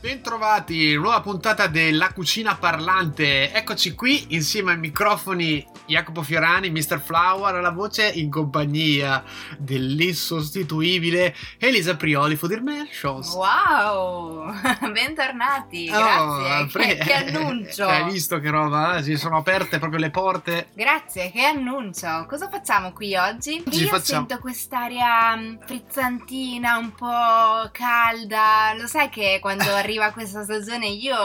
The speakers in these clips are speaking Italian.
Bentrovati, nuova puntata della cucina parlante. Eccoci qui insieme ai microfoni Jacopo Fiorani, Mr. Flower alla voce in compagnia dell'insostituibile Elisa Prioli, Food Immersions. Wow, bentornati, Oh, grazie. pre- che, che annuncio. Hai visto che roba? eh? Si sono aperte proprio le porte. Grazie, che annuncio. Cosa facciamo qui oggi? Oggi Io facciamo- sento qu'aria mm, frizzantina, un po' calda. Lo sai che quando arriva questa stagione io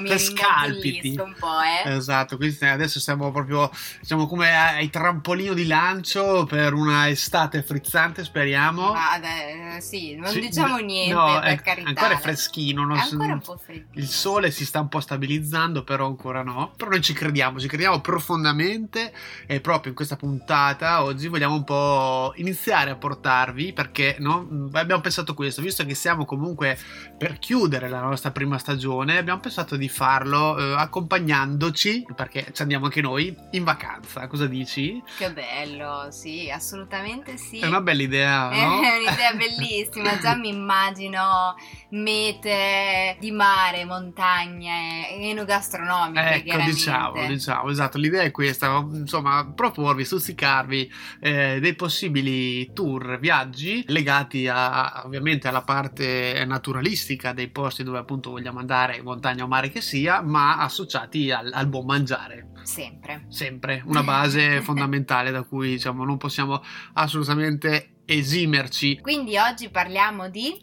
mi scalpiti. un po', eh? Esatto, quindi adesso siamo proprio siamo come ai trampolino di lancio per una estate frizzante, speriamo. Ma eh, sì, non Sì, diciamo niente, no, per è- carità. Ancora è freschino, non È ancora un po' freddo. Il sole si sta un po' stabilizzando, però ancora no. Però noi ci crediamo, ci crediamo profondamente e proprio in questa puntata oggi vogliamo un po' iniziare a portarvi perché no? Mm, abbiamo pensato questo, visto che siamo comunque per chiudere la nostra prima stagione, abbiamo pensato di farlo eh, accompagnandoci, perché ci andiamo anche noi, in vacanza. Cosa dici? Che bello, sì, assolutamente sì. È una bella idea, È no? un'idea bellissima, già mi immagino mete di mare, montagne, enogastronomiche. Ecco, diciamo, diciamo, esatto, l'idea è questa, insomma, proporvi, stuzzicarvi eh, dei possibili tour, viaggi legati a, ovviamente alla parte naturalistica dei posti dove appunto vogliamo andare, montagna o mare che sia, ma associati al, al buon mangiare, Sempre. sempre. Una base fondamentale da cui diciamo non possiamo assolutamente esimerci. Quindi oggi parliamo di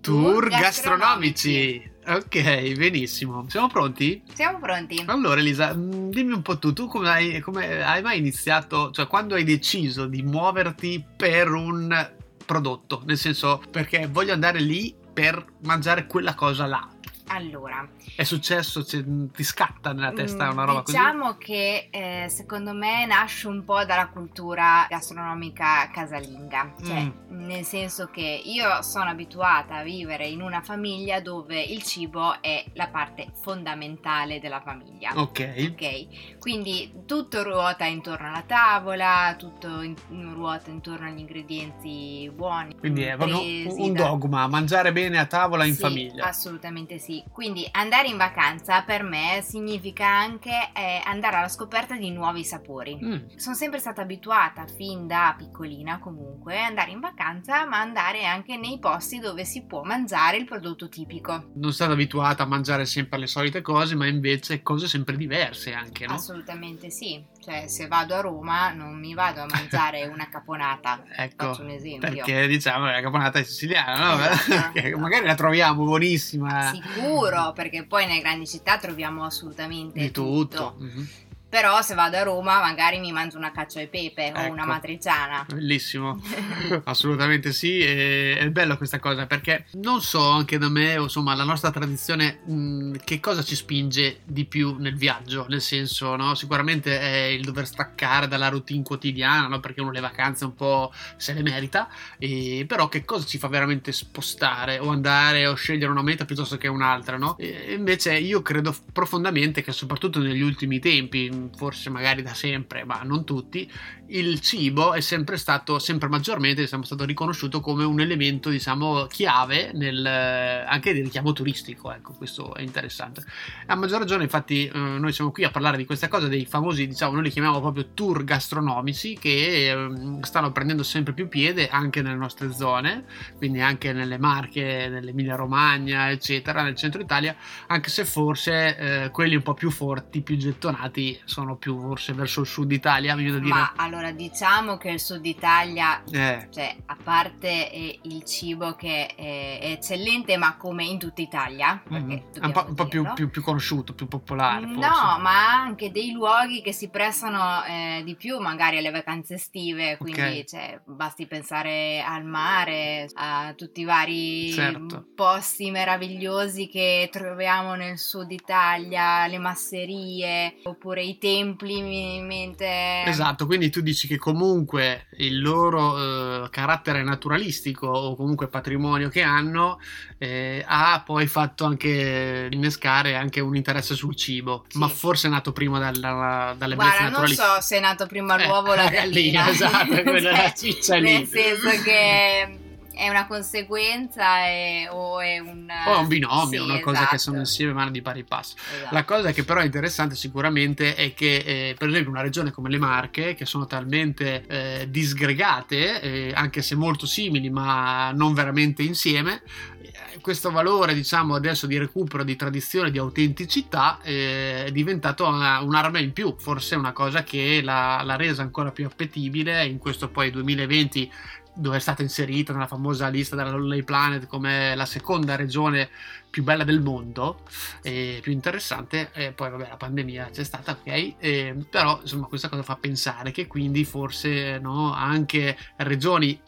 Tour gastronomici. Ok, benissimo. Siamo pronti? Siamo pronti? Allora Elisa, mh, dimmi un po' tu, tu come hai, come hai mai iniziato, cioè quando hai deciso di muoverti per un prodotto, nel senso perché voglio andare lì per mangiare quella cosa là. Allora, È successo, ti scatta nella testa mm, una roba diciamo che eh, secondo me nasce un po' dalla cultura gastronomica casalinga, cioè Mm. nel senso che io sono abituata a vivere in una famiglia dove il cibo è la parte fondamentale della famiglia. così? Ok. Ok, quindi tutto ruota intorno alla tavola, tutto in- ruota intorno agli ingredienti buoni. Quindi è proprio un dogma, mangiare bene a tavola in Sì, famiglia. Assolutamente sì. Quindi andare in vacanza per me significa anche eh, andare alla scoperta di nuovi sapori. Mm, Sono sempre stata abituata fin da piccolina comunque ad andare in vacanza, ma andare anche nei posti dove si può mangiare il prodotto tipico. Non stata abituata a mangiare sempre le solite cose, ma invece cose sempre diverse anche, no? Assolutamente sì. Cioè, se vado a Roma non mi vado a mangiare una caponata. Ecco, Faccio un esempio. perché diciamo la caponata è siciliana, no? Esatto. Magari la troviamo buonissima. Sicuro, perché poi nelle grandi città troviamo assolutamente Di tutto. Mhm. Però se vado a Roma magari mi mangio una cacio e pepe o Ecco. una matriciana. Bellissimo, assolutamente sì, e- è bello questa cosa perché non so anche da me, o insomma, la nostra tradizione, mh, che cosa ci spinge di più nel viaggio, nel senso, no? Sicuramente è il dover staccare dalla routine quotidiana, no? Perché uno le vacanze un po' se le merita, e- però che cosa ci fa veramente spostare o andare o scegliere una meta piuttosto che un'altra, no? E invece io credo profondamente che soprattutto negli ultimi tempi, forse magari da sempre, ma non tutti, il cibo è sempre stato, sempre maggiormente, diciamo, stato riconosciuto come un elemento, diciamo, chiave nel, eh, anche di richiamo turistico. Ecco, questo è interessante. A maggior ragione, infatti, eh, noi siamo qui a parlare di questa cosa, dei famosi, diciamo, noi li chiamiamo proprio tour gastronomici che ehm, stanno prendendo sempre più piede anche nelle nostre zone, quindi anche nelle Marche, nell'Emilia Romagna, eccetera, nel centro Italia, anche se forse eh, quelli un po' più forti, più gettonati, sono più forse verso il sud Italia, mi viene da dire. Ma allora diciamo che il sud Italia, Eh, cioè a parte eh, il cibo che è, è eccellente, ma come in tutta Italia, mhm. è un po', un po' più, più- più conosciuto, più popolare. forse. No, ma anche dei luoghi che si prestano eh, di più magari alle vacanze estive, quindi Ok. cioè, basti pensare al mare, a tutti i vari Certo. posti meravigliosi che troviamo nel sud Italia, le masserie, oppure i dei templi minimamente. Esatto, quindi tu dici che comunque il loro eh, carattere naturalistico o comunque patrimonio che hanno eh, ha poi fatto anche innescare anche un interesse sul cibo, Sì. ma forse è nato prima dalla, dalle bellezze Guarda, non naturalistiche. so se è nato prima Eh, l'uovo o la la gallina. gallina, esatto, quella è la ciccia lì. Nel senso che è una conseguenza e- o è un... O è un binomio, Sì, una cosa che esatto. sono insieme vanno di pari passo. Esatto. La cosa che però è interessante sicuramente è che eh, per esempio una regione come le Marche, che sono talmente eh, disgregate, eh, anche se molto simili ma non veramente insieme, eh, questo valore diciamo adesso di recupero di tradizione, di autenticità eh, è diventato una- un'arma in più, forse è una cosa che l'ha, l'ha resa ancora più appetibile in questo poi 2020 dove è stata inserita nella famosa lista della Lonely Planet come la seconda regione più bella del mondo e più interessante e poi vabbè la pandemia c'è stata ok? E, però insomma questa cosa fa pensare che quindi forse no, anche regioni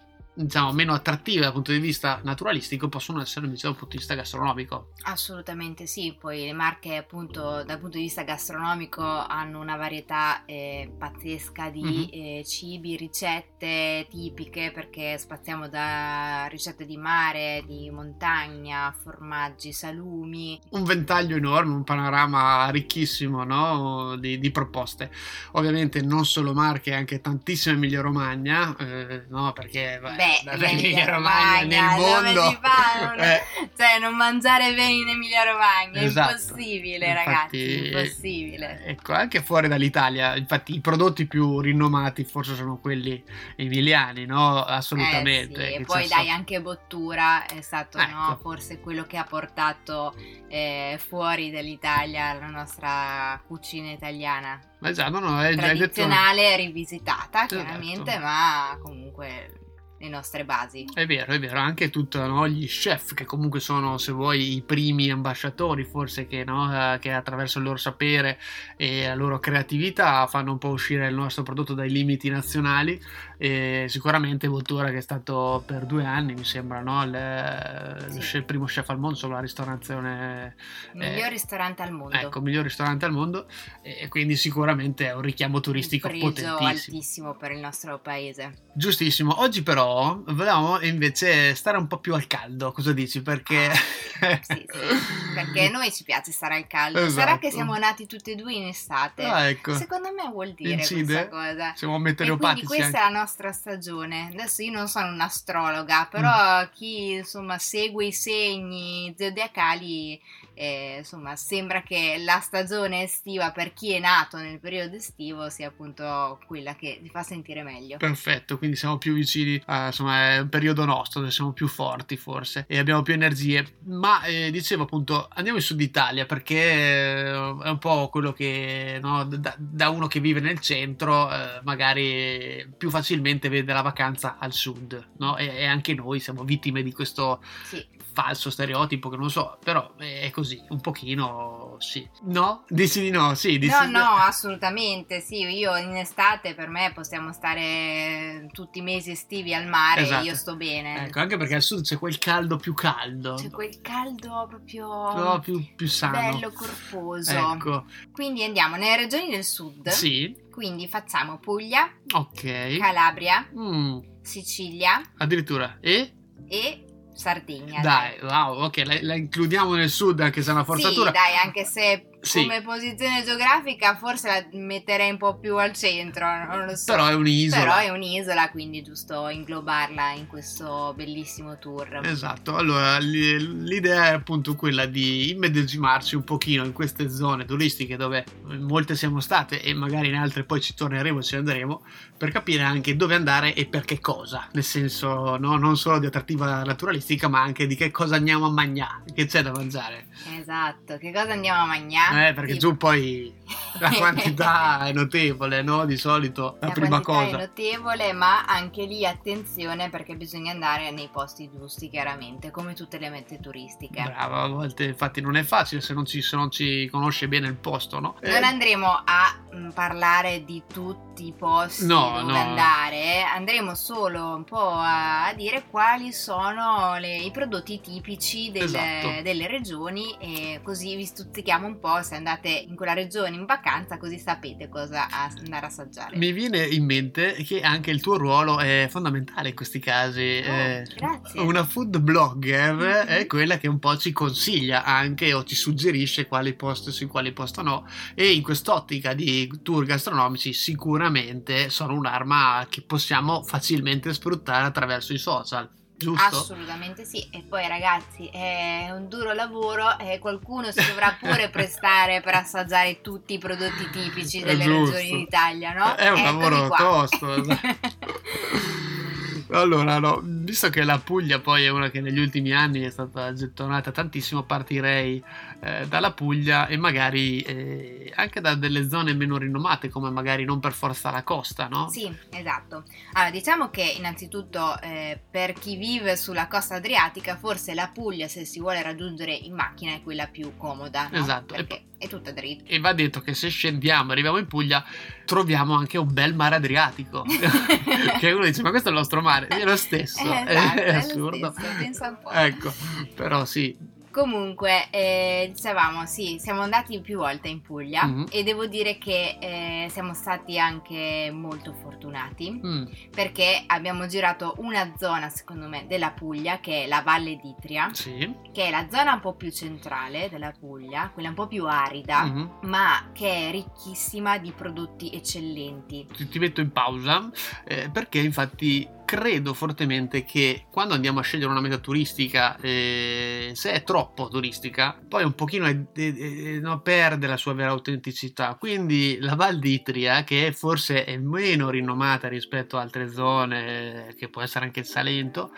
diciamo meno attrattive dal punto di vista naturalistico possono essere invece dal punto di vista gastronomico Assolutamente sì, poi le Marche appunto dal punto di vista gastronomico hanno una varietà eh, pazzesca di Mhm. eh, cibi, ricette tipiche perché spaziamo da ricette di mare, di montagna, formaggi, salumi. un ventaglio enorme, un panorama ricchissimo no? di, di proposte. Ovviamente non solo Marche, anche tantissima Emilia Romagna, eh, no? perché Beh, vabbè, nel Romagna, dove mondo. si fa? Non- eh, Cioè, non mangiare bene in Emilia Romagna, Esatto. è impossibile, Infatti, ragazzi, impossibile. Ecco, anche fuori dall'Italia, infatti i prodotti più rinomati forse sono quelli emiliani, no? Assolutamente. Eh sì, che e poi c'è dai, stato- anche Bottura è stato Ecco. no, forse quello che ha portato eh, fuori dall'Italia la nostra cucina italiana. Ma già, no, no, hai già detto... Tradizionale rivisitata, Esatto. chiaramente, ma comunque le nostre basi. È vero, è vero, anche tutti no, gli chef che comunque sono, se vuoi, i primi ambasciatori, forse che, no, eh, che attraverso il loro sapere e la loro creatività fanno un po' uscire il nostro prodotto dai limiti nazionali. E sicuramente Voltura, che è stato per due anni, mi sembra, no, il, Sì. il il primo chef al mondo sulla ristorazione Il Eh, miglior ristorante al mondo. Ecco, miglior ristorante al mondo e quindi sicuramente è un richiamo turistico un potentissimo. altissimo per il nostro paese. Giustissimo. Oggi però volevamo invece stare un po' più al caldo, cosa dici? Perché Sì, sì, perché a noi ci piace stare al caldo. Esatto. Sarà che siamo nati tutti e due in estate. Ah, ecco. Secondo me vuol dire Incide? questa cosa. Siamo E quindi meteoropatici questa anche. è la nostra stagione. Adesso io non sono un'astrologa, però Mm. chi insomma segue i segni zodiacali, eh, insomma, sembra che la stagione estiva per chi è nato nel periodo estivo sia appunto quella che ti fa sentire meglio. Perfetto, quindi siamo più vicini, a, insomma, è un periodo nostro dove siamo più forti forse e abbiamo più energie. Ma eh, dicevo appunto, andiamo in Sud Italia perché eh, è un po' quello che no, da, da uno che vive nel centro eh, magari più facilmente vede la vacanza al sud, no? E, e anche noi siamo vittime di questo Sì. Falso stereotipo che non so, però è così, un pochino sì. No? Dici di no, sì, dici No, no, assolutamente, sì, io in estate per me possiamo stare tutti i mesi estivi al mare Esatto. e io sto bene. Ecco, anche perché al sud c'è quel caldo più caldo. C'è quel caldo proprio No, più, più sano. bello corposo. Ecco, Quindi andiamo nelle regioni del sud. sì, Quindi facciamo Puglia, ok. Calabria, Mm, Sicilia addirittura, e? e Sardegna. Dai, wow, ok, la, la includiamo nel sud anche se è una forzatura. Sì, dai, anche se Sì. come posizione geografica forse la metterei un po' più al centro, non lo so. Però è un'isola. Però è un'isola, quindi giusto inglobarla in questo bellissimo tour. Esatto, allora l'idea è appunto quella di immedesimarci un pochino in queste zone turistiche dove molte siamo state e magari in altre poi ci torneremo, ci andremo, per capire anche dove andare e per che cosa, nel senso no, non solo di attrattiva naturalistica ma anche di che cosa andiamo a mangiare, che c'è da mangiare. Esatto, che cosa andiamo a mangiare? Eh, perché giù poi la quantità è notevole, no? Di solito la, La prima quantità cosa. è notevole, ma anche lì attenzione perché bisogna andare nei posti giusti, chiaramente, come tutte le mete turistiche. Brava, a volte infatti non è facile se non ci, se non ci conosce bene il posto, no? Eh, Non andremo a parlare di tutti i posti No, dove no. andare, andremo solo un po' a, a dire quali sono le- i prodotti tipici delle, Esatto. delle regioni e così vi stuzzichiamo un po' se andate in quella regione in vacanza così sapete cosa andare a assaggiare. Mi viene in mente che anche il tuo ruolo è fondamentale in questi casi. Oh, eh, grazie. Una food blogger Mhm. è quella che un po' ci consiglia anche o ci suggerisce quali posti su quali posto no. E in quest'ottica di tour gastronomici, sicuramente sono un'arma che possiamo facilmente sfruttare attraverso i social. Giusto? Assolutamente sì, e poi ragazzi è un duro lavoro e qualcuno si dovrà pure prestare per assaggiare tutti i prodotti tipici delle regioni d'Italia, no? È un Eccomi lavoro qua. tosto. Allora, no, visto che la Puglia poi è una che negli ultimi anni è stata gettonata tantissimo, partirei eh, dalla Puglia e magari eh, anche da delle zone meno rinomate, come magari non per forza la costa, no? Sì, esatto. Allora, diciamo che innanzitutto eh, per chi vive sulla costa adriatica, forse la Puglia, se si vuole raggiungere in macchina, è quella più comoda, no? Esatto. Perché è tutta dritta. E va detto che se scendiamo arriviamo in Puglia, troviamo anche un bel mare Adriatico. che uno dice, ma questo è il nostro mare, è lo stesso. Eh, esatto, è è assurdo. stesso, pensa un po'. Ecco, però sì, Comunque, eh, dicevamo, sì, siamo andati più volte in Puglia Mhm. e devo dire che eh, siamo stati anche molto fortunati mm, perché abbiamo girato una zona, secondo me, della Puglia che è la Valle d'Itria, sì. che è la zona un po' più centrale della Puglia, quella un po' più arida, mhm. ma che è ricchissima di prodotti eccellenti. ti, ti metto in pausa eh, perché infatti credo fortemente che quando andiamo a scegliere una meta turistica eh, se è troppo turistica poi un pochino è- è- è- no, perde la sua vera autenticità. Quindi la Val d'Itria che forse è meno rinomata rispetto a altre zone eh, che può essere anche il Salento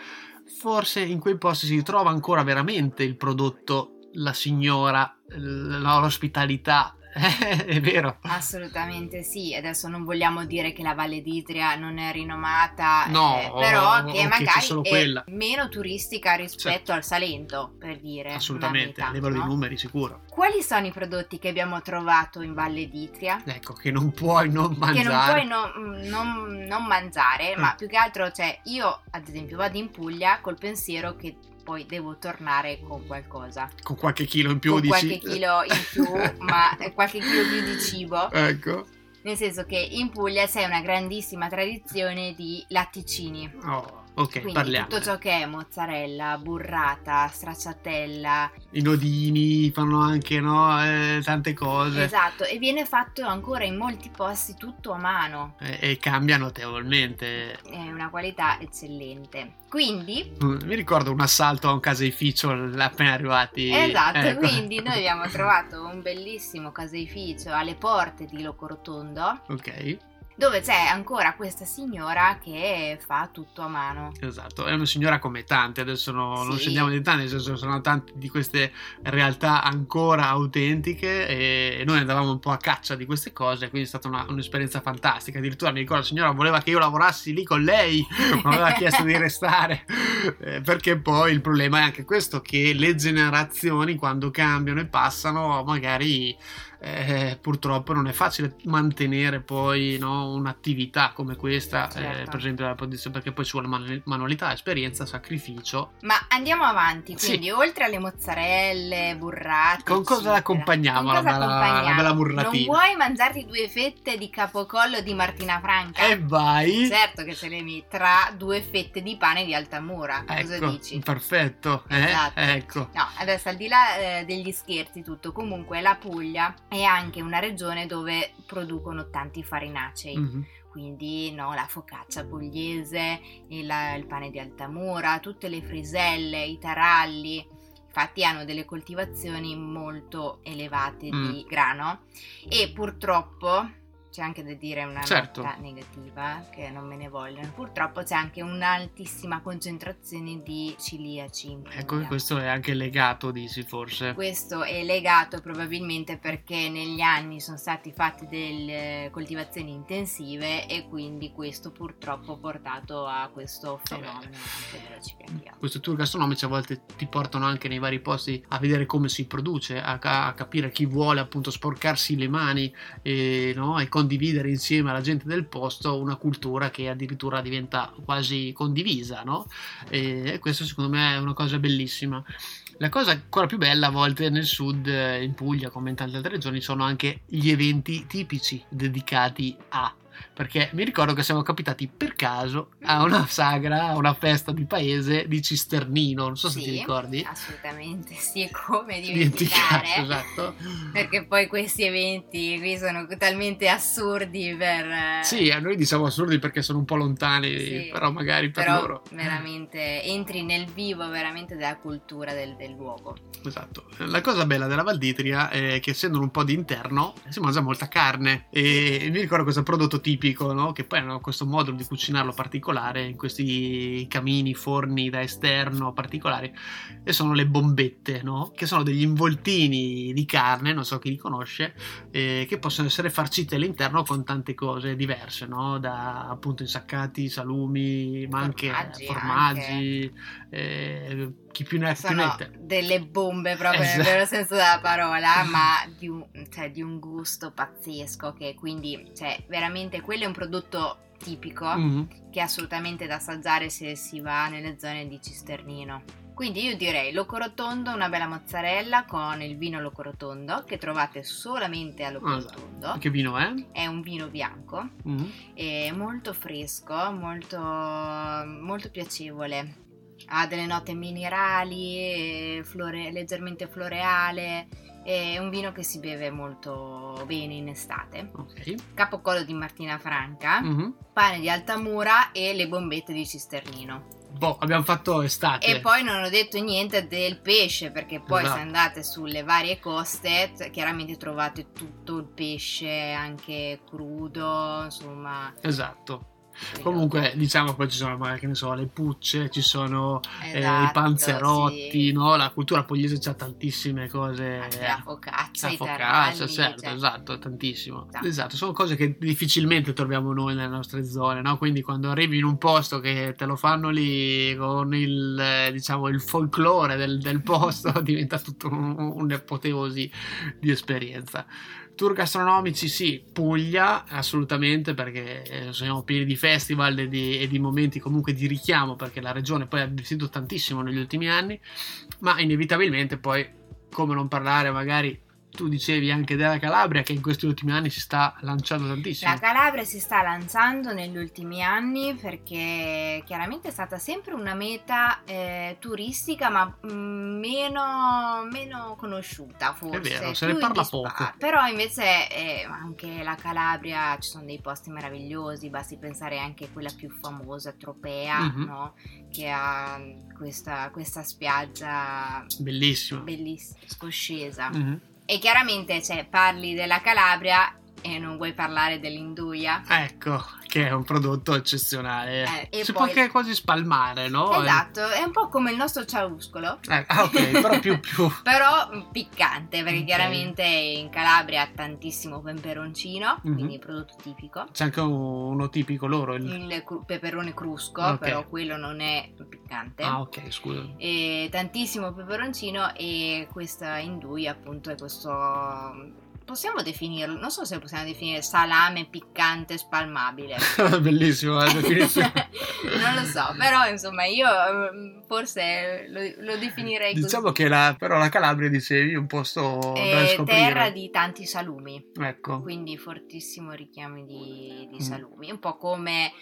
forse in quei posti si trova ancora veramente il prodotto la signora l'ospitalità è vero Assolutamente sì, adesso non vogliamo dire che la Valle d'Itria non è rinomata, No, eh, però o- che o che magari solo è quella. meno turistica rispetto Certo. al Salento, per dire. assolutamente a livello no? di numeri sicuro Quali sono i prodotti che abbiamo trovato in Valle d'Itria? Ecco, che non puoi non mangiare. Che non puoi no- non, non mangiare, Mm. ma più che altro, cioè, io ad esempio vado in Puglia col pensiero che poi devo tornare con qualcosa, Con qualche chilo in più con dici? qualche chilo in più, ma eh, qualche chilo più di cibo. Ecco. Nel senso che in Puglia c'è una grandissima tradizione di latticini. Oh, ok, Quindi parliamo. tutto ciò che è mozzarella, burrata, stracciatella. I nodini fanno anche, no, eh, tante cose. Esatto, e viene fatto ancora in molti posti tutto a mano. E, e cambia notevolmente. È una qualità eccellente. Quindi, Mm, Mi ricordo un assalto a un caseificio appena arrivati. esatto, Ecco. quindi noi abbiamo trovato un bellissimo caseificio alle porte di Locorotondo Ok, dove c'è ancora questa signora che fa tutto a mano. esatto. È una signora come tante, adesso no- non Sì. scendiamo di tanti, nel senso sono tante di queste realtà ancora autentiche e noi andavamo un po' a caccia di queste cose, quindi è stata una- un'esperienza fantastica. Addirittura mi ricordo la signora voleva che io lavorassi lì con lei, mi aveva chiesto di restare, eh, perché poi il problema è anche questo, che le generazioni quando cambiano e passano magari... eh, purtroppo non è facile mantenere poi no, un'attività come questa, eh, Certo. per esempio la produzione, perché poi ci vuole manu- manualità, esperienza, sacrificio. Ma andiamo avanti, Sì. quindi oltre alle mozzarelle, burrate, Con cosa eccetera, l'accompagniamo, con la cosa bella- accompagniamo? la bella burratina? Non vuoi mangiarti due fette di capocollo di Martina Franca? E vai! Certo che se le metti tra due fette di pane di Altamura, cosa Ecco, dici? perfetto, eh? Esatto. ecco. No, adesso al di là eh, degli scherzi tutto, comunque la Puglia è anche una regione dove producono tanti farinacei. Mhm. quindi no, la focaccia pugliese, il, il pane di Altamura, tutte le friselle, i taralli. Infatti hanno delle coltivazioni molto elevate Mm. di grano e purtroppo c'è anche da dire una Certo. nota negativa, che non me ne vogliono. Purtroppo c'è anche un'altissima concentrazione di ciliaci. Ecco che questo è anche legato, dici forse. Questo è legato probabilmente perché negli anni sono stati fatti delle coltivazioni intensive e quindi questo purtroppo ha portato a questo fenomeno anche della celiachia. Questi tour gastronomici a volte ti portano anche nei vari posti a vedere come si produce, a, a capire chi vuole appunto sporcarsi le mani e, no, e condividere insieme alla gente del posto una cultura che addirittura diventa quasi condivisa, no? E questo secondo me è una cosa bellissima. La cosa ancora più bella a volte nel sud, eh, in Puglia come in tante altre regioni, sono anche gli eventi tipici dedicati a. Perché mi ricordo che siamo capitati per caso a una sagra, a una festa di paese di Cisternino, non so se Sì, ti ricordi. Assolutamente sì, come Dimenticato, dimenticare. esatto. Perché poi questi eventi qui sono talmente assurdi per... Sì, a noi diciamo assurdi perché sono un po' lontani, Sì. però magari per però loro. veramente entri nel vivo veramente della cultura del, del luogo. Esatto. La cosa bella della Valditria è che essendo un po' di interno si mangia molta carne e mi ricordo questo prodotto tipico, no? che poi hanno questo modo di cucinarlo particolare in questi camini, forni da esterno particolari e sono le bombette, no? che sono degli involtini di carne, non so chi li conosce, eh, che possono essere farciti all'interno con tante cose diverse, no? da appunto insaccati, salumi, ma anche Formaggi, formaggi, eh, chi più ne ha più ne Sono mette. delle bombe proprio Esatto. nel vero senso della parola, ma di un, cioè, di un gusto pazzesco che quindi, cioè, veramente quello è un prodotto tipico Mhm. che è assolutamente da assaggiare se si va nelle zone di Cisternino. Quindi io direi locorotondo, una bella mozzarella con il vino locorotondo che trovate solamente a locorotondo. Che vino è? È un vino bianco, Mhm. è molto fresco, molto, molto piacevole. Ha delle note minerali, flore- leggermente floreale. È un vino che si beve molto bene in estate. Ok. Capocollo di Martina Franca, Mhm. pane di Altamura e le bombette di Cisternino. Boh, abbiamo fatto estate. E poi non ho detto niente del pesce, perché poi Esatto. se andate sulle varie coste, chiaramente trovate tutto il pesce, anche crudo, insomma. Esatto. Comunque, diciamo poi ci sono magari, che ne so, le pucce, ci sono eh, i Esatto, panzerotti, sì. no? La cultura pugliese c'ha tantissime cose. Anche la focaccia, La focaccia, certo, cioè- esatto, tantissimo. Esatto. Esatto, sono cose che difficilmente troviamo noi nelle nostre zone, no? Quindi quando arrivi in un posto che te lo fanno lì con il, diciamo, il folklore del, del posto, diventa tutto un- un'apoteosi di esperienza. Tour gastronomici sì, Puglia assolutamente perché eh, siamo pieni di festival e di, e di momenti comunque di richiamo perché la regione poi ha investito tantissimo negli ultimi anni, ma inevitabilmente poi come non parlare magari tu dicevi anche della Calabria che in questi ultimi anni si sta lanciando tantissimo. La Calabria si sta lanciando negli ultimi anni perché chiaramente è stata sempre una meta eh, turistica ma mm, meno, meno conosciuta forse. vero, se ne parla dispa- poco. Però invece eh, anche la Calabria ci sono dei posti meravigliosi, basti pensare anche a quella più famosa, Tropea, Mhm. no? che ha questa, questa spiaggia Bellissimo. bellissima, scoscesa. Mhm. E chiaramente cioè, parli della Calabria e non vuoi parlare dell'Induia. Ecco, che è un prodotto eccezionale. Eh, si poi- può anche quasi spalmare, no? Esatto, è un po' come il nostro ciauscolo, Eh, ah, ok, però più più. però piccante, perché Ok. chiaramente in Calabria ha tantissimo peperoncino, Mhm. quindi prodotto tipico. C'è anche uno tipico loro. Il... Il peperone crusco, Ok. però quello non è piccante. Ah, ok, scusa. E tantissimo peperoncino e questa induia appunto è questo possiamo definirlo non so se possiamo definire salame piccante spalmabile Bellissimo la definizione. non lo so però insomma io ehm, forse lo, lo definirei così Diciamo che la, però la Calabria dicevi un posto da è scoprire. terra di tanti salumi Ecco. quindi fortissimo richiamo di, di Mm. salumi un po' come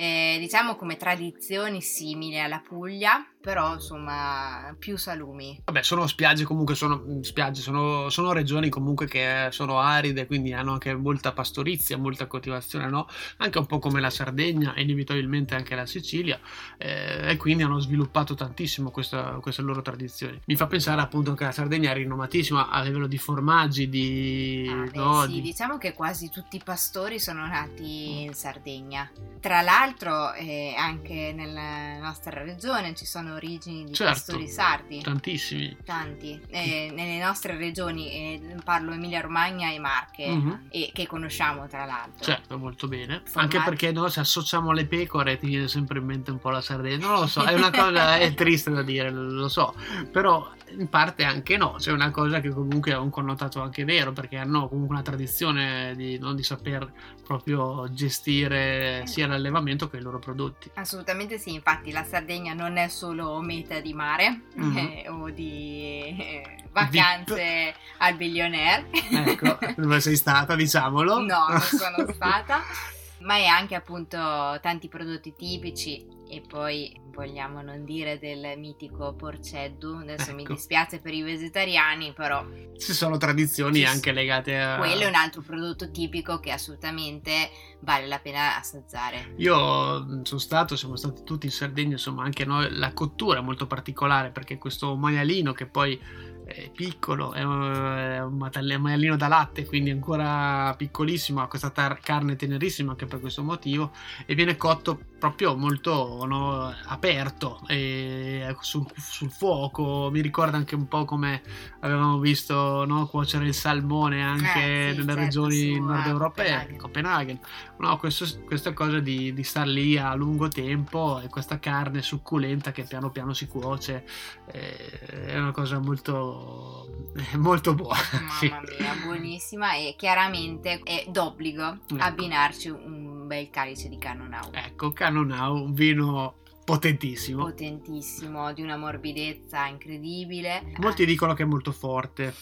eh, diciamo come tradizioni simili alla Puglia però insomma più salumi. Vabbè, sono spiagge comunque, sono mm, spiagge, sono, sono regioni comunque che sono aride, quindi hanno anche molta pastorizia, molta coltivazione, no? Anche un po' come la Sardegna e inevitabilmente anche la Sicilia, eh, e quindi hanno sviluppato tantissimo questa, queste loro tradizioni. Mi fa pensare appunto che la Sardegna è rinomatissima a livello di formaggi, di... Ah, beh, no, sì, di- diciamo che quasi tutti i pastori sono nati in Sardegna. Tra l'altro, eh, anche nella nostra regione ci sono origini di Certo. pastori sardi. tantissimi. Tanti, Eh, nelle nostre regioni eh, parlo Emilia Romagna e Marche, Mhm. e, che conosciamo tra l'altro. Certo, molto bene. Formaggi. Anche perché no, se associamo alle pecore ti viene sempre in mente un po' la Sardegna. Non lo so, è una cosa è triste da dire, lo so, però in parte anche no, c'è una cosa che comunque ha un connotato anche vero, perché hanno comunque una tradizione di, non di saper proprio gestire sia l'allevamento che i loro prodotti. Assolutamente sì, infatti la Sardegna non è solo meta di mare Mhm. eh, o di eh, vacanze al billionaire. Ecco, dove sei stata, diciamolo. No, non sono stata. Ma è anche appunto tanti prodotti tipici e poi vogliamo non dire del mitico porceddu. Adesso mi Ecco. dispiace per i vegetariani, però Ci sono tradizioni Ci- anche legate a... quello è un altro prodotto tipico che assolutamente vale la pena assaggiare. Io sono stato, siamo stati tutti in Sardegna, insomma anche noi, la cottura è molto particolare perché questo maialino che poi è piccolo, è un, maialino da latte, quindi ancora piccolissimo, ha questa tar- carne tenerissima anche per questo motivo e viene cotto proprio molto no, aperto e sul, sul fuoco, mi ricorda anche un po' come avevamo visto no, cuocere il salmone anche Eh, sì, nelle certo, regioni nord europee, Copenaghen. Copenaghen. No, questo- questa cosa di, di star lì a lungo tempo e questa carne succulenta che piano piano si cuoce eh, è una cosa molto, molto buona. sì. Mamma mia, buonissima e chiaramente è d'obbligo Ecco. abbinarci un bel calice di cannonau. Ecco, Canonau, un vino potentissimo. Potentissimo, di una morbidezza incredibile. Molti dicono che è molto forte.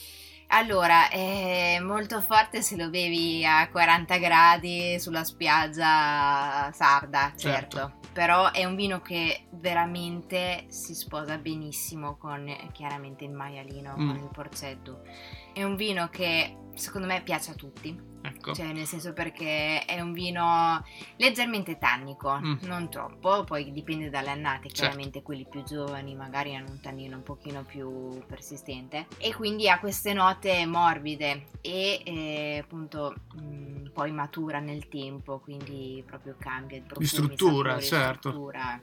Allora, è molto forte se lo bevi a 40 gradi sulla spiaggia sarda, certo. Certo. Però è un vino che veramente si sposa benissimo con chiaramente il maialino, Mm. con il porceddu. È un vino che secondo me piace a tutti, Ecco. cioè nel senso perché è un vino leggermente tannico, Mm. non troppo, poi dipende dalle annate, Certo. chiaramente quelli più giovani magari hanno un tannino un pochino più persistente e quindi ha queste note morbide e eh, appunto mh, poi matura nel tempo, quindi proprio cambia il profumi, struttura, sapori, certo. struttura.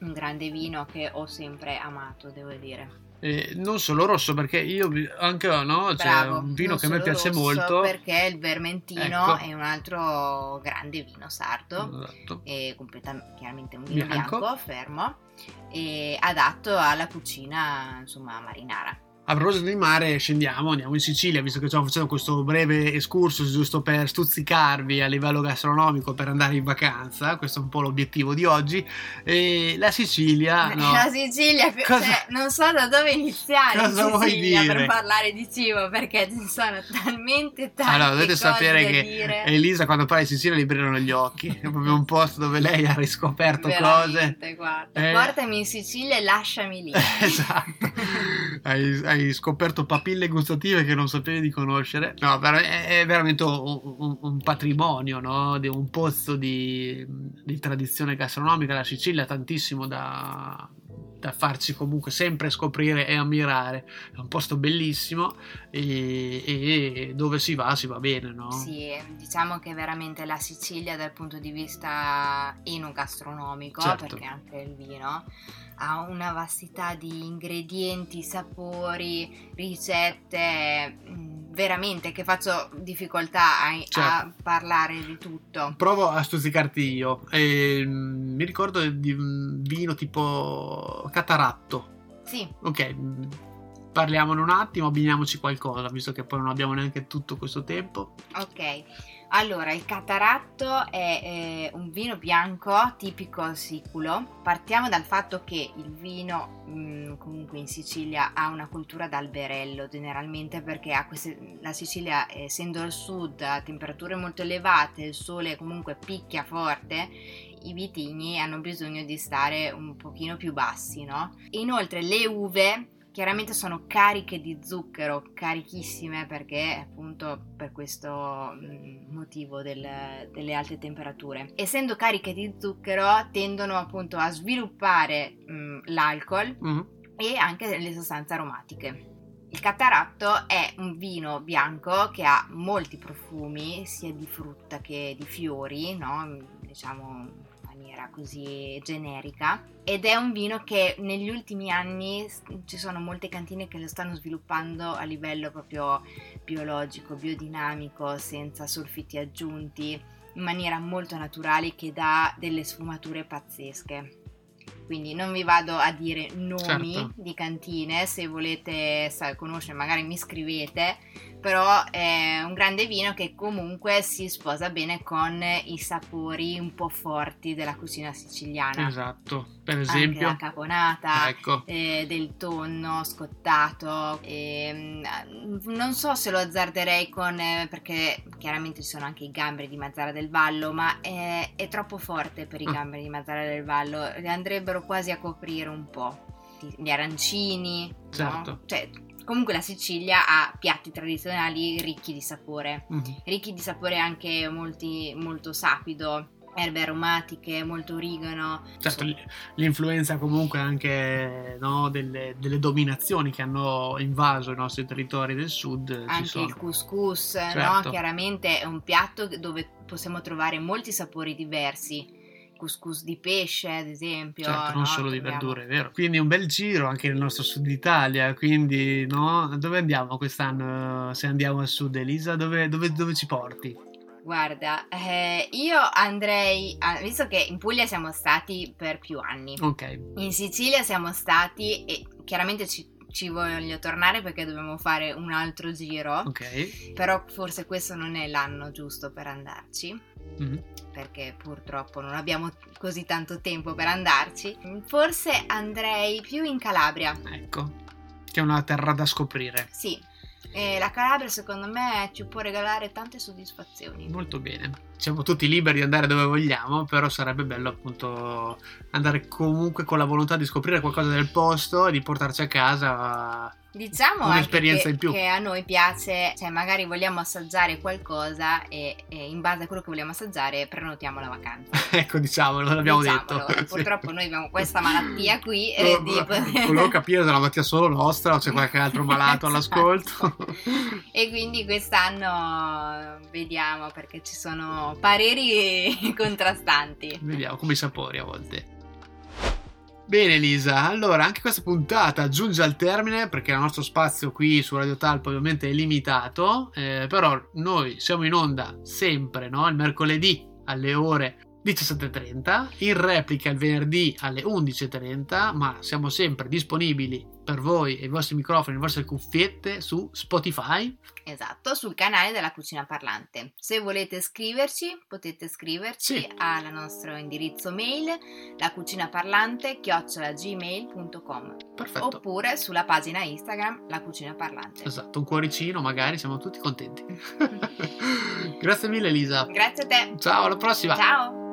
Un grande vino che ho sempre amato, devo dire. Eh, non solo rosso, perché io vi- anche no, c'è Bravo, un vino che a me piace rosso, molto. perché il vermentino Ecco. è un altro grande vino sardo Esatto. è completamente chiaramente un vino Bianco. bianco, fermo e adatto alla cucina insomma marinara A proposito di mare, scendiamo, andiamo in Sicilia, visto che stiamo facendo questo breve excursus giusto per stuzzicarvi a livello gastronomico per andare in vacanza. Questo è un po' l'obiettivo di oggi. E la Sicilia, Ah, no, la Sicilia Cosa- cioè, non so da dove iniziare Cosa in vuoi Sicilia dire? per parlare di cibo perché ci sono talmente tante allora dovete cose sapere che dire Elisa quando parla di Sicilia gli brillano gli occhi. È proprio un posto dove lei ha riscoperto cose. veramente guarda Eh. portami in Sicilia e lasciami lì esatto. Hai, hai scoperto papille gustative che non sapevi di conoscere. No, è, veramente un, un- un patrimonio, no? Di un pozzo di, di tradizione gastronomica. La Sicilia ha tantissimo da, da farci comunque sempre scoprire e ammirare. È un posto bellissimo e, e dove si va si va bene, no? Sì, diciamo che veramente la Sicilia dal punto di vista enogastronomico, Certo. perché anche il vino ha una vastità di ingredienti, sapori, ricette, mh, veramente che faccio difficoltà a, a Certo. parlare di tutto. Provo a stuzzicarti io. Ehm, mi ricordo di un vino tipo cataratto. Sì, Ok, mm, parliamone un attimo, abbiniamoci qualcosa, visto che poi non abbiamo neanche tutto questo tempo. ok. Allora, il cataratto è eh, un vino bianco tipico siculo. Partiamo dal fatto che il vino mh, comunque in Sicilia ha una cultura d'alberello generalmente perché queste, la Sicilia essendo al sud a temperature molto elevate, il sole comunque picchia forte, i vitigni hanno bisogno di stare un pochino più bassi, no? Inoltre le uve chiaramente sono cariche di zucchero, carichissime perché appunto per questo mm, motivo del, delle alte temperature. Essendo cariche di zucchero tendono appunto a sviluppare mh, mm, l'alcol mm. e anche le sostanze aromatiche. Il cataratto è un vino bianco che ha molti profumi, sia di frutta che di fiori, no? diciamo maniera così generica ed è un vino che negli ultimi anni ci sono molte cantine che lo stanno sviluppando a livello proprio biologico, biodinamico, senza solfiti aggiunti, in maniera molto naturale che dà delle sfumature pazzesche. Quindi non vi vado a dire nomi certo. di cantine, se volete conoscere magari mi scrivete, però è un grande vino che comunque si sposa bene con i sapori un po' forti della cucina siciliana. Esatto, per esempio Anche la caponata, ecco. eh, del tonno scottato. Eh, non so se lo azzarderei con eh, perché chiaramente ci sono anche i gamberi di Mazzara del Vallo, ma è, è troppo forte per i ah. gamberi di Mazzara del Vallo, andrebbero quasi a coprire un po' gli arancini, certo. no? cioè Comunque la Sicilia ha piatti tradizionali ricchi di sapore, mm-hmm. ricchi di sapore anche molti, molto sapido, erbe aromatiche, molto origano. Certo, l'influenza comunque anche no, delle, delle, dominazioni che hanno invaso i nostri territori del sud. Anche il couscous, certo. no? chiaramente è un piatto dove possiamo trovare molti sapori diversi couscous di pesce, ad esempio. Certo, non no? solo di verdure, è vero. Quindi un bel giro anche nel nostro sud Italia. Quindi, no? Dove andiamo quest'anno? Se andiamo al sud, Elisa, dove, dove, dove ci porti? Guarda, eh, io andrei, a, visto che in Puglia siamo stati per più anni, ok. In Sicilia siamo stati e chiaramente ci ci voglio tornare perché dobbiamo fare un altro giro. Ok. Però forse questo non è l'anno giusto per andarci. Mm-hmm. Perché purtroppo non abbiamo così tanto tempo per andarci. Forse andrei più in Calabria. Ecco, che è una terra da scoprire. Sì, e la Calabria secondo me ci può regalare tante soddisfazioni. Molto bene. Siamo tutti liberi di andare dove vogliamo, però sarebbe bello appunto andare comunque con la volontà di scoprire qualcosa del posto e di portarci a casa Diciamo un'esperienza che, in più. che a noi piace, cioè magari vogliamo assaggiare qualcosa e, e, in base a quello che vogliamo assaggiare prenotiamo la vacanza. ecco, diciamolo, l'abbiamo diciamolo. detto. Purtroppo sì. noi abbiamo questa malattia qui. Eh, di... Volevo capire se è una malattia solo nostra o c'è qualche altro malato esatto. all'ascolto. e quindi quest'anno vediamo perché ci sono pareri contrastanti. Vediamo come i sapori a volte. Bene Elisa, allora anche questa puntata giunge al termine perché il nostro spazio qui su Radio Talpa ovviamente è limitato, eh, però noi siamo in onda sempre, no? Il mercoledì alle ore 17.30, in replica il venerdì alle 11.30, ma siamo sempre disponibili per voi e i vostri microfoni, le vostre cuffiette su Spotify. Esatto, sul canale della Cucina Parlante. Se volete scriverci, potete scriverci sì. al nostro indirizzo mail lacucinaparlante@gmail.com. Perfetto. Oppure sulla pagina Instagram La Cucina Parlante. Esatto, un cuoricino magari, siamo tutti contenti. Grazie mille Elisa. Grazie a te. Ciao, alla prossima. Ciao.